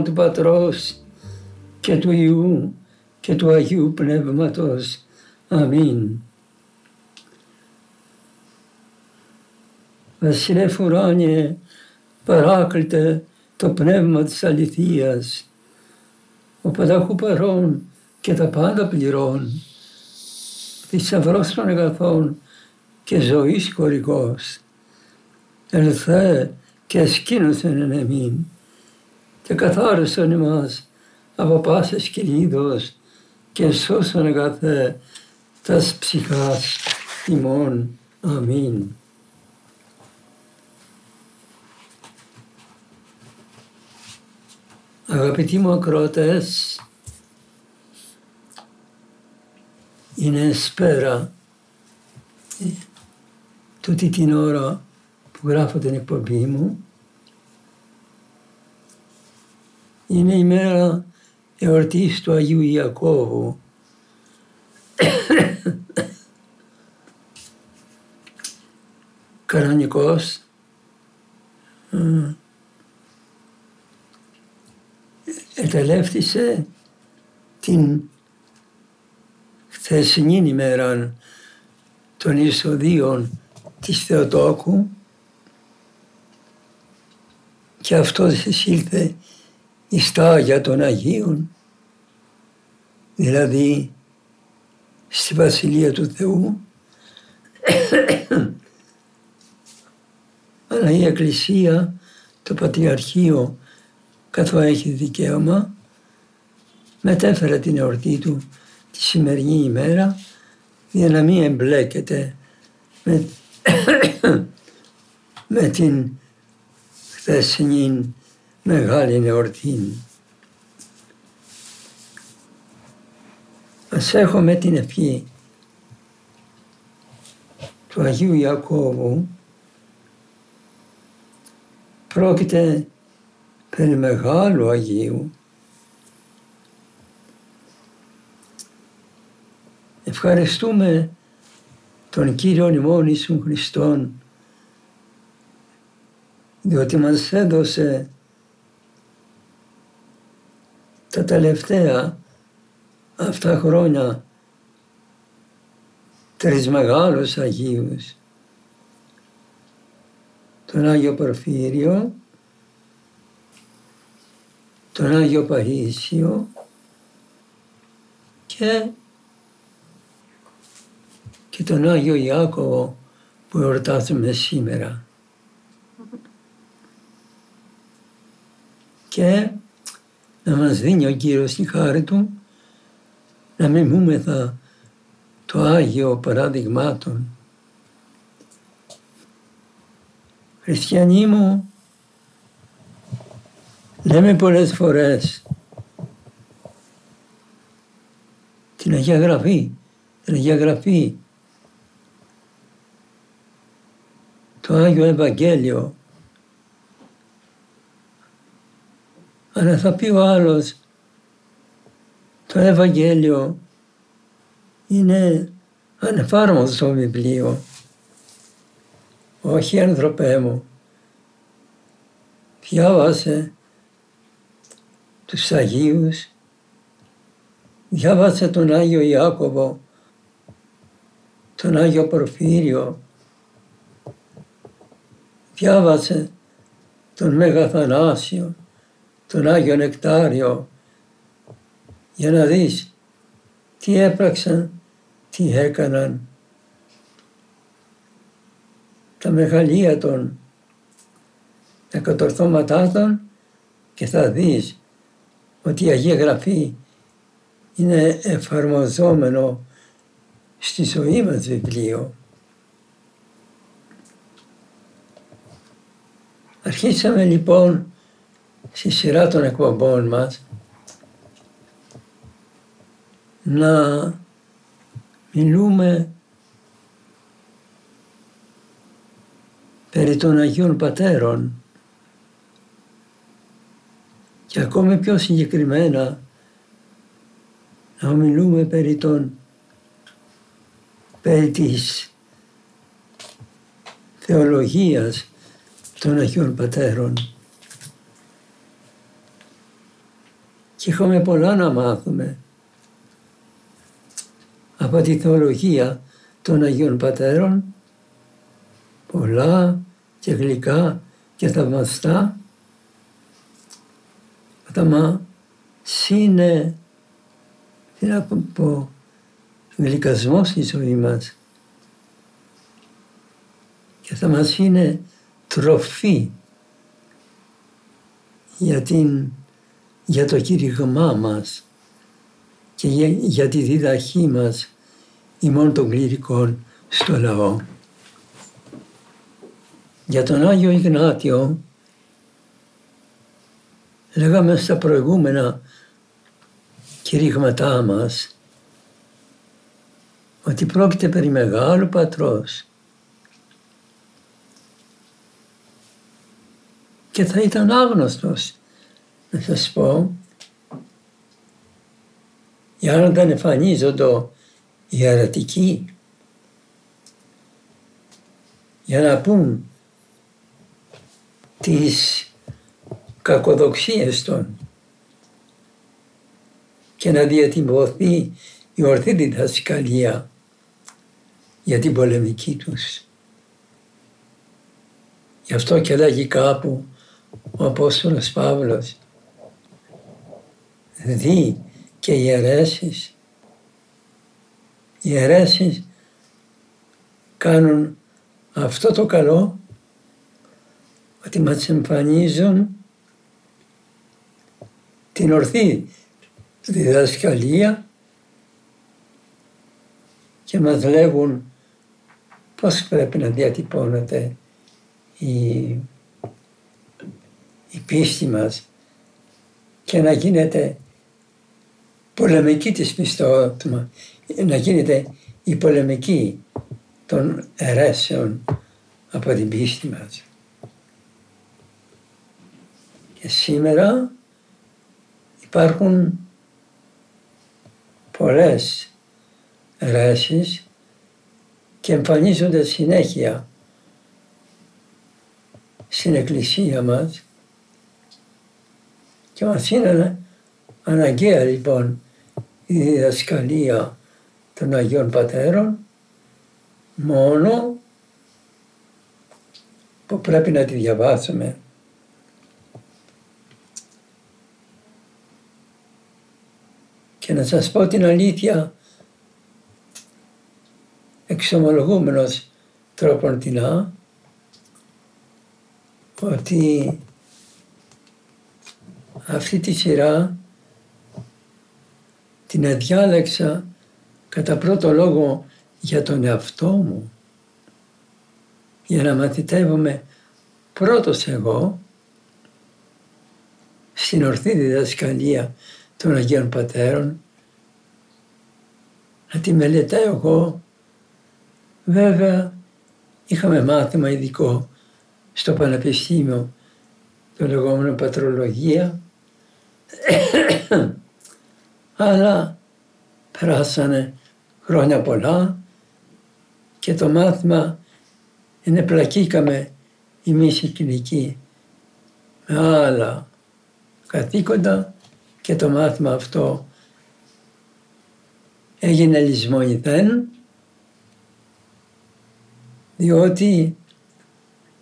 Όνομα του Πατρός και του Ιού και του Αγίου Πνεύματος. Αμήν. Βασιλεύ ουράνιε, παράκλητε το πνεύμα της αληθείας, ο πανταχού παρών και τα πάντα πληρών, θησαυρός των αγαθών και ζωής χωρικός. Ελθέ και ασκήνωσεν εν εμήν και καθάρισον εμάς από πάσης κυλίδος και σώσον αγαθέ τας ψυχάς ημών. Αμήν. Αγαπητοί μου ακροατές, είναι σπέρα τούτη την ώρα που γράφω την εκπομπή μου. Είναι η μέρα εορτής του Αγίου Ιακώβου. Κανονικός ετελεύτησε την χθεσινή ημέρα των εισοδίων της Θεοτόκου και αυτός εισήλθε εις τα Άγια των Αγίων, δηλαδή στη Βασιλεία του Θεού, αλλά η Εκκλησία, το Πατριαρχείο καθώς έχει δικαίωμα, μετέφερε την εορτή του τη σημερινή ημέρα για να μην εμπλέκεται με, με την χθεσινή μεγάλη εορτή. Ας έχουμε την ευχή του Αγίου Ιακώβου πρόκειται περί μεγάλου Αγίου. Ευχαριστούμε τον Κύριο ημών Ιησού Χριστόν διότι μας έδωσε τα τελευταία αυτά χρόνια τρεις μεγάλους Αγίους τον Άγιο Πορφύριο, τον Άγιο Παρίσιο και, και τον Άγιο Ιάκωβο που εορτάζουμε σήμερα. Και να μας δίνει ο Κύριος τη χάρη Του να μιμούμεθα το Άγιο παράδειγμάτων. Χριστιανοί μου, Λέμε πολλές φορές την Αγία Γραφή, την Αγία Γραφή, το Άγιο Ευαγγέλιο. Αλλά θα πει ο άλλος, το Ευαγγέλιο είναι ανεφάρμοστο βιβλίο. Όχι ανθρωπέ μου. Διάβασε τους Αγίους, διάβασε τον Άγιο Ιάκωβο, τον Άγιο Πορφύριο, διάβασε τον Μέγα Θανάσιο, τον Άγιο Νεκτάριο, για να δεις τι έπραξαν, τι έκαναν. Τα μεγαλεία των εκατορθώματάς των και θα δεις ότι η Αγία Γραφή είναι εφαρμοζόμενο στη ζωή μας βιβλίο. Αρχίσαμε λοιπόν στη σειρά των εκπομπών μας να μιλούμε περί των Αγίων Πατέρων και ακόμη πιο συγκεκριμένα να μιλούμε περί των περί της θεολογίας των Αγίων Πατέρων. Και είχαμε πολλά να μάθουμε. Από τη θεολογία των Αγίων Πατέρων, πολλά και γλυκά και θαυμαστά, θα μα είναι, τι να πω, γλυκασμός στη ζωή μας. Και θα μας είναι τροφή για, την, για το κήρυγμά μας και για, για τη διδαχή μας ημών των κληρικών στο λαό. Για τον Άγιο Ιγνάτιο λέγαμε στα προηγούμενα κηρύγματά μας ότι πρόκειται περί μεγάλου πατρός και θα ήταν άγνωστος να σας πω για να δεν εμφανίζονται οι αρατικοί για να πούν τις κακοδοξίες των και να διατυπωθεί η ορθή διδασκαλία για την πολεμική τους. Γι' αυτό και λέγει κάπου ο Απόστολος Παύλος δει και οι αιρέσεις οι αιρέσεις κάνουν αυτό το καλό ότι μας εμφανίζουν την ορθή διδασκαλία και μας λέγουν πώς πρέπει να διατυπώνεται η, η πίστη μας και να γίνεται πολεμική της πιστότητα, να γίνεται η πολεμική των αιρέσεων από την πίστη μας. Και σήμερα υπάρχουν πολλές αιρέσεις και εμφανίζονται συνέχεια στην Εκκλησία μας και μας είναι αναγκαία λοιπόν η διδασκαλία των Αγίων Πατέρων μόνο που πρέπει να τη διαβάσουμε. Και να σας πω την αλήθεια, εξομολογούμενος τρόπον τεινά, ότι αυτή τη σειρά την αδιάλεξα κατά πρώτο λόγο για τον εαυτό μου, για να μαθητεύομαι πρώτος εγώ στην ορθή διδασκαλία των Αγίων Πατέρων, να τη μελετάω εγώ. Βέβαια είχαμε μάθημα ειδικό στο Πανεπιστήμιο το λεγόμενο πατρολογία αλλά περάσανε χρόνια πολλά και το μάθημα είναι πλακήκαμε εμείς οι κοινικοί με άλλα καθήκοντα και το μάθημα αυτό έγινε λησμονηθέν διότι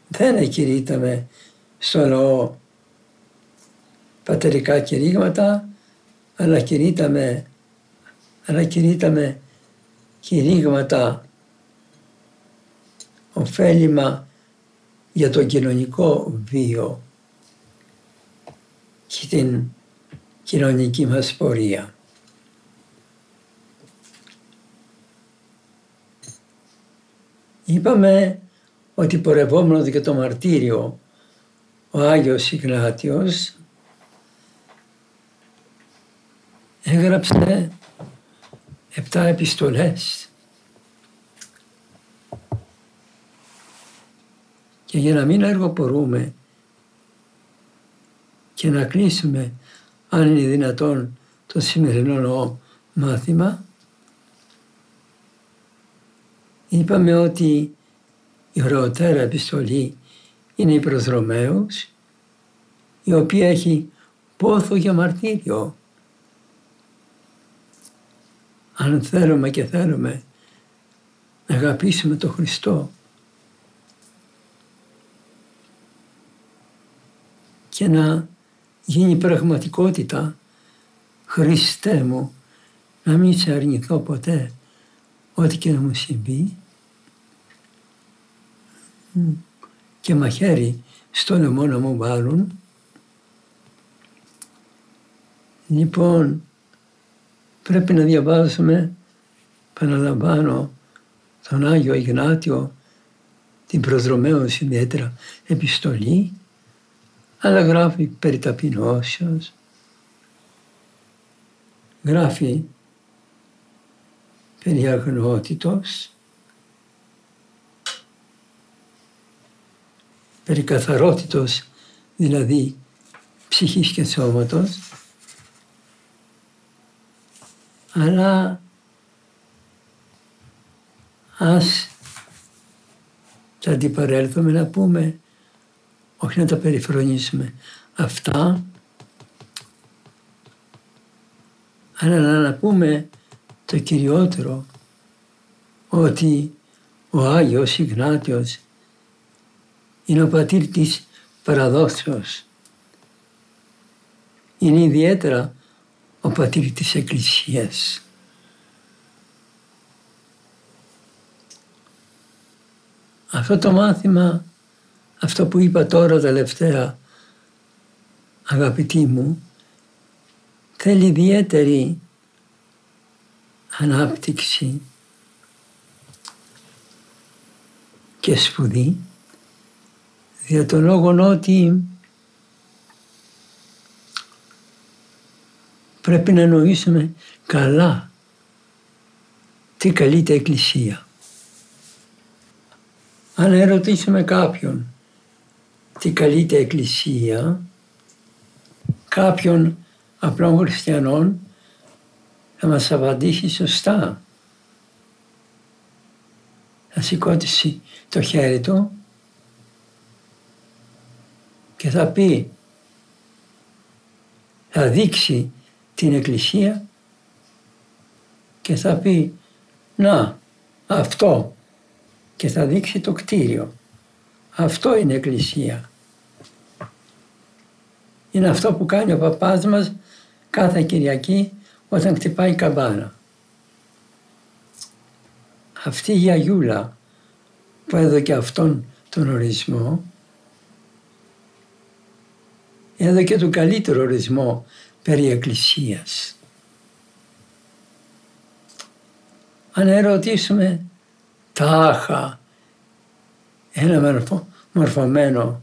δεν εκηρύτταμε στο λαό πατερικά κηρύγματα αλλά κηρύτταμε, αλλά κηρύτταμε κηρύγματα ωφέλιμα για το κοινωνικό βίο και την κοινωνική μας πορεία. Είπαμε ότι πορευόμενο και το μαρτύριο ο Άγιος Ιγνάτιος έγραψε επτά επιστολές και για να μην αργοπορούμε και να κλείσουμε αν είναι δυνατόν το σημερινό μάθημα είπαμε ότι η ωραιότερα επιστολή είναι η προς Ρωμαίους η οποία έχει πόθο για μαρτύριο. Αν θέλουμε και θέλουμε να αγαπήσουμε τον Χριστό και να γίνει πραγματικότητα Χριστέ μου να μην σε αρνηθώ ποτέ ό,τι και να μου συμβεί και μαχαίρι στο λαιμό να μου βάλουν. Λοιπόν, πρέπει να διαβάσουμε, παραλαμβάνω, τον Άγιο Ιγνάτιο, την προδρομέως ιδιαίτερα επιστολή, αλλά γράφει περί ταπεινώσεως, γράφει περί αγνότητος, περί καθαρότητος, δηλαδή ψυχής και σώματος, αλλά ας τα αντιπαρέλθουμε να πούμε, όχι να τα περιφρονήσουμε αυτά, αλλά να πούμε το κυριότερο, ότι ο Άγιος Ιγνάτιος είναι ο πατήρ της παραδόσεως. Είναι ιδιαίτερα ο πατήρ της Εκκλησίας. Αυτό το μάθημα, αυτό που είπα τώρα τελευταία, αγαπητοί μου, θέλει ιδιαίτερη ανάπτυξη και σπουδή για τον λόγο ότι πρέπει να νοήσουμε καλά τι καλείται Εκκλησία. Αν ερωτήσουμε κάποιον τι καλείται Εκκλησία, κάποιον απλών χριστιανών θα μας απαντήσει σωστά. Θα σηκώτησει το χέρι του και θα πει, θα δείξει την εκκλησία και θα πει να αυτό και θα δείξει το κτίριο. Αυτό είναι εκκλησία. Είναι αυτό που κάνει ο παπάς μας κάθε Κυριακή όταν χτυπάει η καμπάνα. Αυτή η Αγιούλα που έδωκε αυτόν τον ορισμό έδωκε τον καλύτερο ορισμό περί Εκκλησίας. Αν ερωτήσουμε τάχα ένα μορφωμένο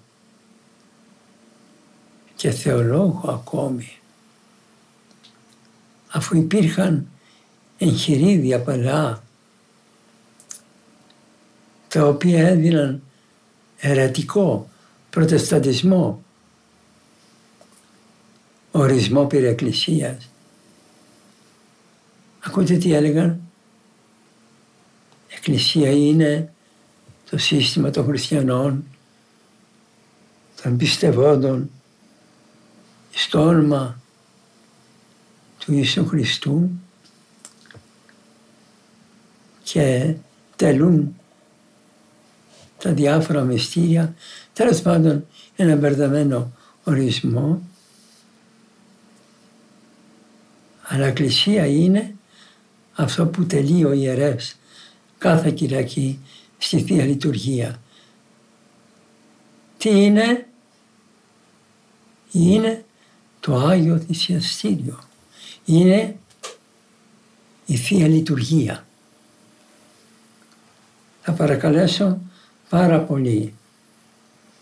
και θεολόγο ακόμη αφού υπήρχαν εγχειρίδια παλιά τα οποία έδιναν ερατικό προτεσταντισμό ορισμό περί εκκλησίας. Ακούτε τι έλεγαν; Εκκλησία είναι το σύστημα των χριστιανών, των πιστευόντων, στο όνομα του Ιησού Χριστού και τελούν τα διάφορα μυστήρια, τέλος πάντων ένα μπερδεμένο ορισμό Αλλά εκκλησία είναι αυτό που τελεί ο ιερεύς κάθε Κυριακή στη Θεία Λειτουργία. Τι είναι; Είναι το Άγιο Θυσιαστήριο. Είναι η Θεία Λειτουργία. θα παρακαλέσω πάρα πολύ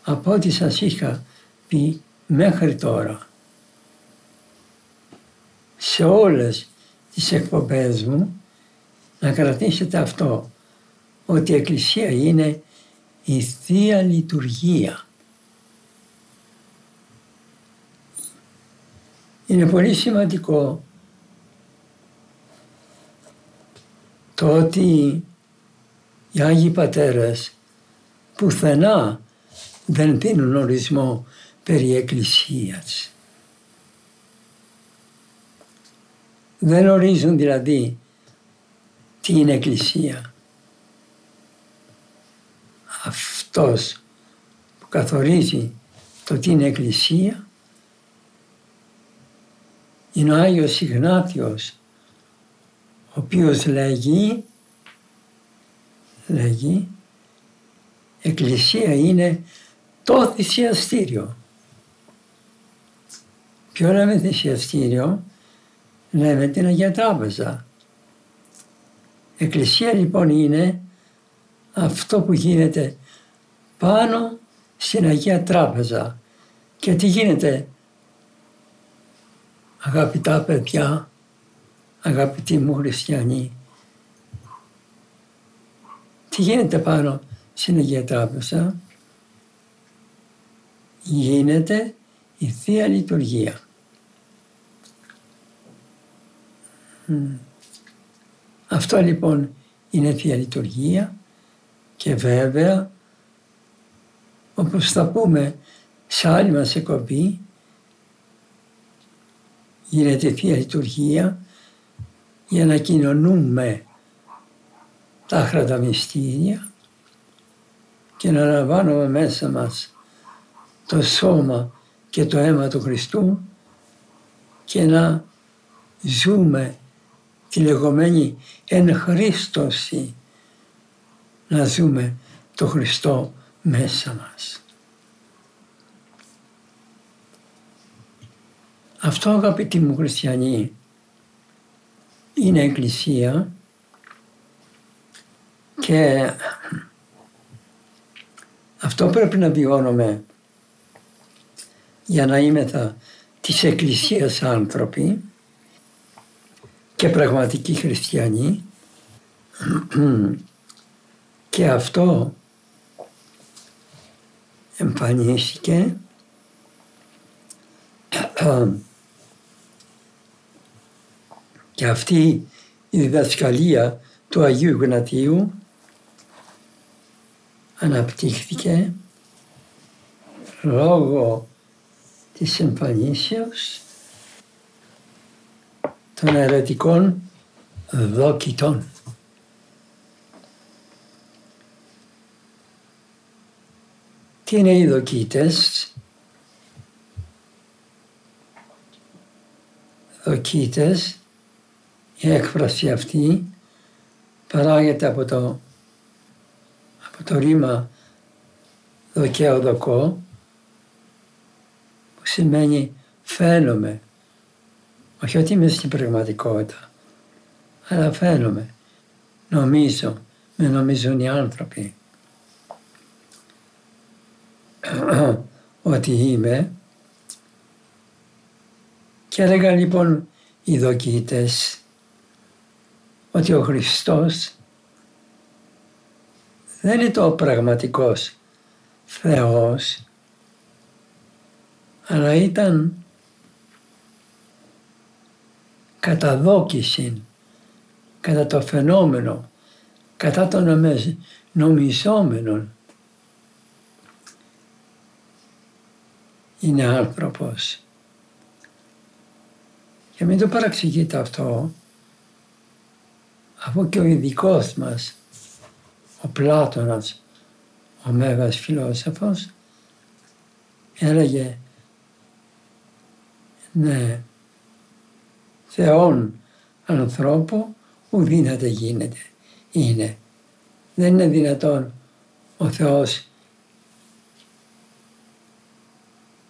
από ό,τι σας είχα πει μέχρι τώρα σε όλες τις εκπομπές μου να κρατήσετε αυτό ότι η Εκκλησία είναι η Θεία Λειτουργία. Είναι πολύ σημαντικό το ότι οι Άγιοι Πατέρες πουθενά δεν δίνουν ορισμό περί Εκκλησίας. Δεν ορίζουν δηλαδή τι είναι Εκκλησία. Αυτός που καθορίζει το τι είναι Εκκλησία είναι ο Άγιος Ιγνάτιος ο οποίος λέγει, λέγει Εκκλησία είναι το θυσιαστήριο. Ποιο λέμε θυσιαστήριο, λέμε την Αγία Τράπεζα. Εκκλησία λοιπόν είναι αυτό που γίνεται πάνω στην Αγία Τράπεζα. Και τι γίνεται αγαπητά παιδιά, αγαπητοί μου χριστιανοί, τι γίνεται πάνω στην Αγία Τράπεζα, γίνεται η Θεία Λειτουργία. Αυτό λοιπόν είναι Θεία Λειτουργία και βέβαια όπως θα πούμε σε άλλη μας εκπομπή γίνεται Θεία Λειτουργία για να κοινωνούμε τα άχρατα μυστήρια και να λαμβάνουμε μέσα μας το σώμα και το αίμα του Χριστού και να ζούμε τη λεγόμενη εν Χριστώση, να ζούμε το Χριστό μέσα μας. Αυτό αγαπητοί μου χριστιανοί είναι εκκλησία και αυτό πρέπει να βιώνουμε για να είμεθα της εκκλησίας άνθρωποι και πραγματικοί χριστιανοί. Και αυτό εμφανίστηκε και αυτή η διδασκαλία του Αγίου Γνατίου αναπτύχθηκε λόγω της εμφανίσεως των αιρετικών δόκητων. Τι είναι οι δοκίτες; Δοκίτες, η έκφραση αυτή παράγεται από το, από το ρήμα δοκέο δοκό που σημαίνει φαίνομαι. Όχι ότι είμαι στην πραγματικότητα, αλλά φαίνομαι. Νομίζω, με νομίζουν οι άνθρωποι. ότι είμαι και έλεγα λοιπόν οι δοκίτες ότι ο Χριστός δεν είναι το πραγματικός Θεός αλλά ήταν καταδόκιση κατά το φαινόμενο, κατά των νομιζόμενων είναι άνθρωπος. Και μην το παραξηγείτε αυτό, αφού και ο ειδικός μας, ο Πλάτωνας, ο Μέγας Φιλόσοφος, έλεγε ναι, Θεόν ανθρώπου ουδύναται γίνεται, είναι. Δεν είναι δυνατόν ο Θεός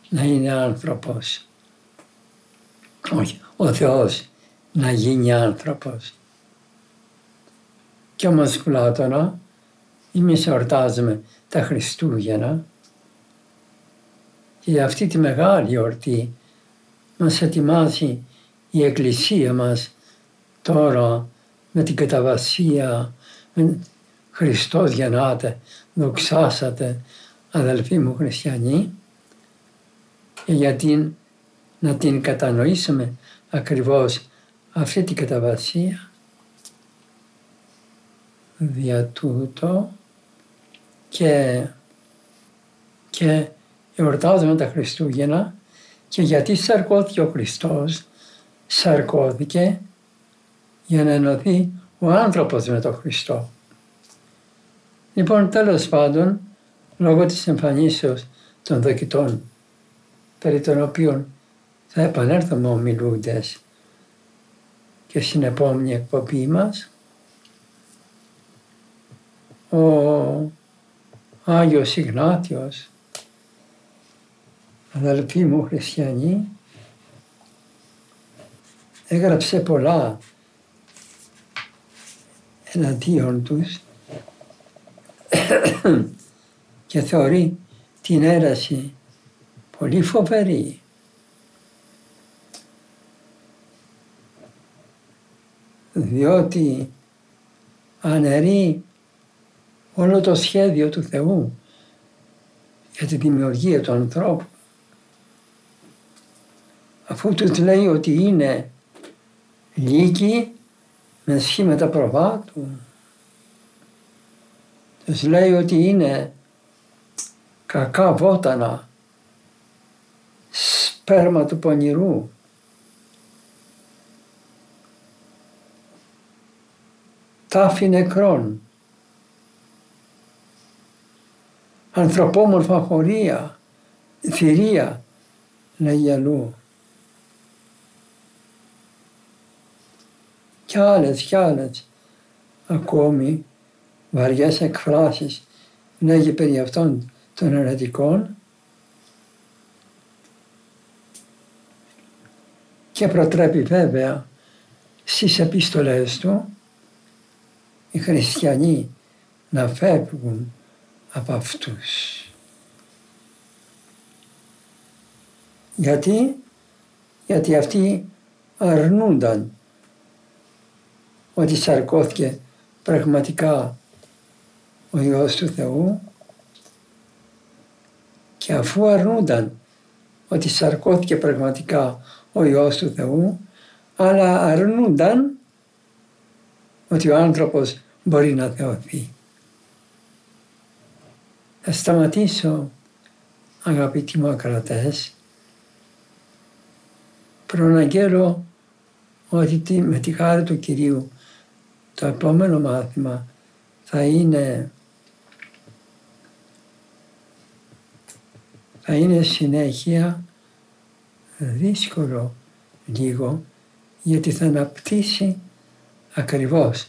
να είναι άνθρωπος. Όχι, ο Θεός να γίνει άνθρωπος. Και όμως Πλάτωνα εμείς εορτάζουμε τα Χριστούγεννα και για αυτή τη μεγάλη εορτή μας ετοιμάζει η Εκκλησία μας τώρα με την καταβασία, με Χριστός γεννάτε, δοξάσατε, αδελφοί μου χριστιανοί, και γιατί να την κατανοήσουμε ακριβώς αυτή την καταβασία, δια τούτο και, και εορτάζουμε τα Χριστούγεννα και γιατί σαρκώθηκε ο Χριστός, σαρκώθηκε για να ενωθεί ο άνθρωπος με τον Χριστό. Λοιπόν, τέλος πάντων, λόγω της εμφανίσεως των δοκιτών, περί των οποίων θα επανέλθουμε ομιλούντες και στην επόμενη εκπομπή μας, ο Άγιος Ιγνάτιος, αδελφοί μου χριστιανοί, έγραψε πολλά εναντίον τους και θεωρεί την έραση πολύ φοβερή. Διότι αναιρεί όλο το σχέδιο του Θεού για τη δημιουργία του ανθρώπου. Αφού τους λέει ότι είναι λύκοι με σχήματα προβάτου. Τους λέει ότι είναι κακά βότανα, σπέρμα του πονηρού. Τάφη νεκρών, ανθρωπόμορφα χωρία, θηρία, λέγει αλλού. Κι άλλες κι άλλες. Ακόμη βαριές εκφράσεις. Λέγει περί αυτών των ερωτικών και προτρέπει βέβαια στις επιστολές του οι χριστιανοί να φεύγουν από αυτούς. Γιατί, γιατί αυτοί αρνούνταν ότι σαρκώθηκε πραγματικά ο Υιός του Θεού και αφού αρνούνταν ότι σαρκώθηκε πραγματικά ο Υιός του Θεού, αλλά αρνούνταν ότι ο άνθρωπος μπορεί να θεωθεί. Θα σταματήσω αγαπητοί μου ακρατές προαναγγέλω ότι με τη χάρη του Κυρίου το επόμενο μάθημα θα είναι θα είναι συνέχεια δύσκολο λίγο γιατί θα αναπτύσσει ακριβώς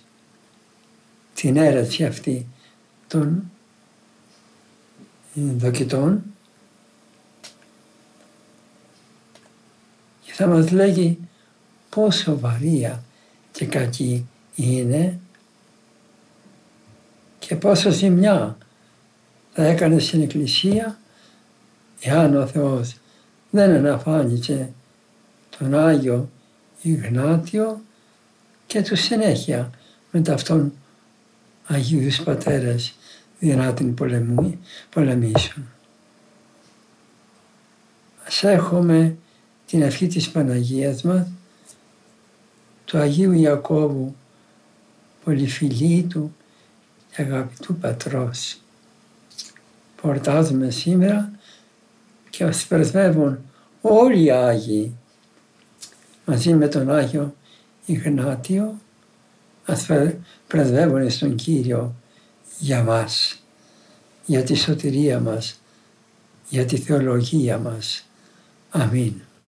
την αίρεση αυτή των δοκιτών και θα μας λέγει πόσο βαρία και κακή είναι και πόσο ζημιά θα έκανε στην Εκκλησία εάν ο Θεός δεν αναφάνισε τον Άγιο Ιγνάτιο και του συνέχεια με αυτόν Αγίους Πατέρες δυνάτην πολεμήσουν. Ας έχουμε την ευχή της Παναγίας μας, του Αγίου Ιακώβου, πολυφιλή του και αγαπητού πατρός. Πορτάζουμε σήμερα και ας πρεσβεύουν όλοι οι Άγιοι μαζί με τον Άγιο Ιγνάτιο ας πρεσβεύουν στον Κύριο για μας, για τη σωτηρία μας, για τη θεολογία μας. Αμήν.